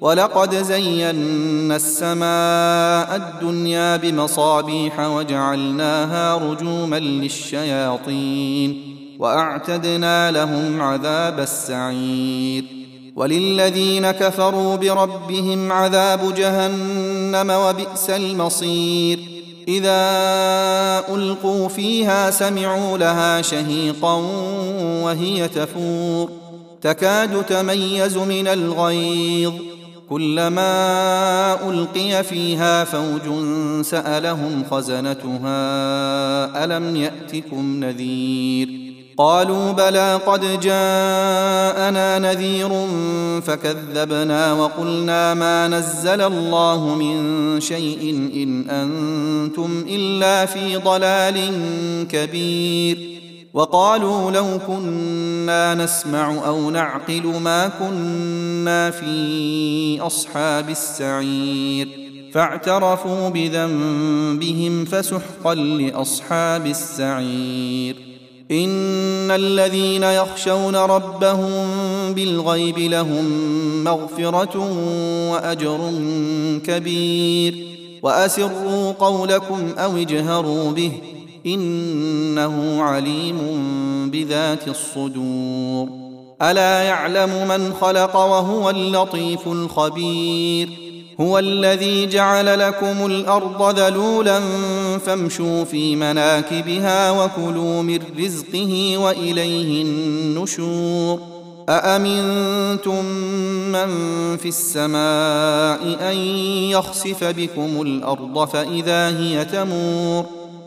ولقد زينا السماء الدنيا بمصابيح وجعلناها رجوما للشياطين وأعتدنا لهم عذاب السعير وللذين كفروا بربهم عذاب جهنم وبئس المصير إذا ألقوا فيها سمعوا لها شهيقا وهي تفور تكاد تميز من الغيظ كلما ألقي فيها فوج سألهم خزنتها ألم يأتكم نذير؟ قالوا بلى قد جاءنا نذير فكذبنا وقلنا ما نزل الله من شيء إن أنتم إلا في ضلال كبير. وقالوا لو كنا نسمع أو نعقل ما كنا في أصحاب السعير. فاعترفوا بذنبهم فسحقا لأصحاب السعير. إن الذين يخشون ربهم بالغيب لهم مغفرة وأجر كبير. وأسروا قولكم أو اجهروا به. إنه عليم بذات الصدور. ألا يعلم من خلق وهو اللطيف الخبير. هو الذي جعل لكم الأرض ذلولا فامشوا في مناكبها وكلوا من رزقه وإليه النشور. أأمنتم من في السماء أن يخسف بكم الأرض فإذا هي تمور؟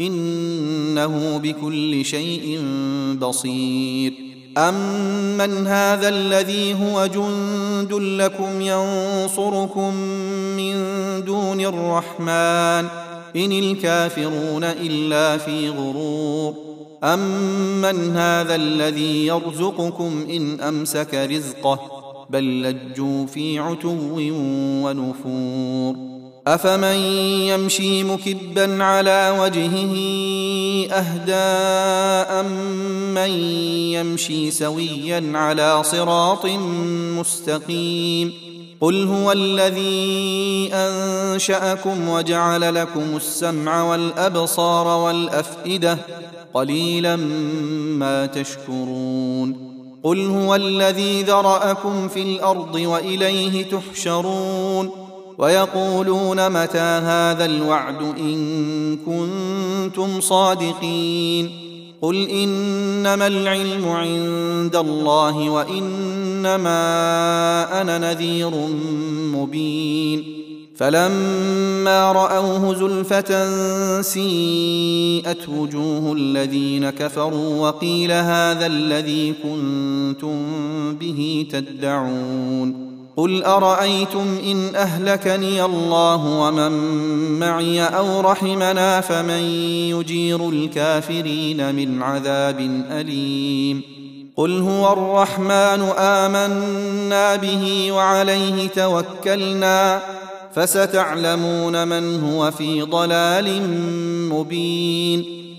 إنه بكل شيء بصير. امن هذا الذي هو جند لكم ينصركم من دون الرحمن ان الكافرون الا في غرور. امن هذا الذي يرزقكم ان امسك رزقه بل لجوا في عتو ونفور. أفمن يمشي مكبا على وجهه أهدى امن يمشي سويا على صراط مستقيم قل هو الذي أنشأكم وجعل لكم السمع والأبصار والأفئدة قليلا ما تشكرون قل هو الذي ذرأكم في الأرض وإليه تحشرون ويقولون متى هذا الوعد إن كنتم صادقين قل إنما العلم عند الله وإنما أنا نذير مبين فلما رأوه زلفة سيئت وجوه الذين كفروا وقيل هذا الذي كنتم به تدعون قل ارايتم ان اهلكني الله ومن معي أو رحمنا فمن يجير الكافرين من عذاب اليم قل هو الرحمن امنا به وعليه توكلنا فستعلمون من هو في ضلال مبين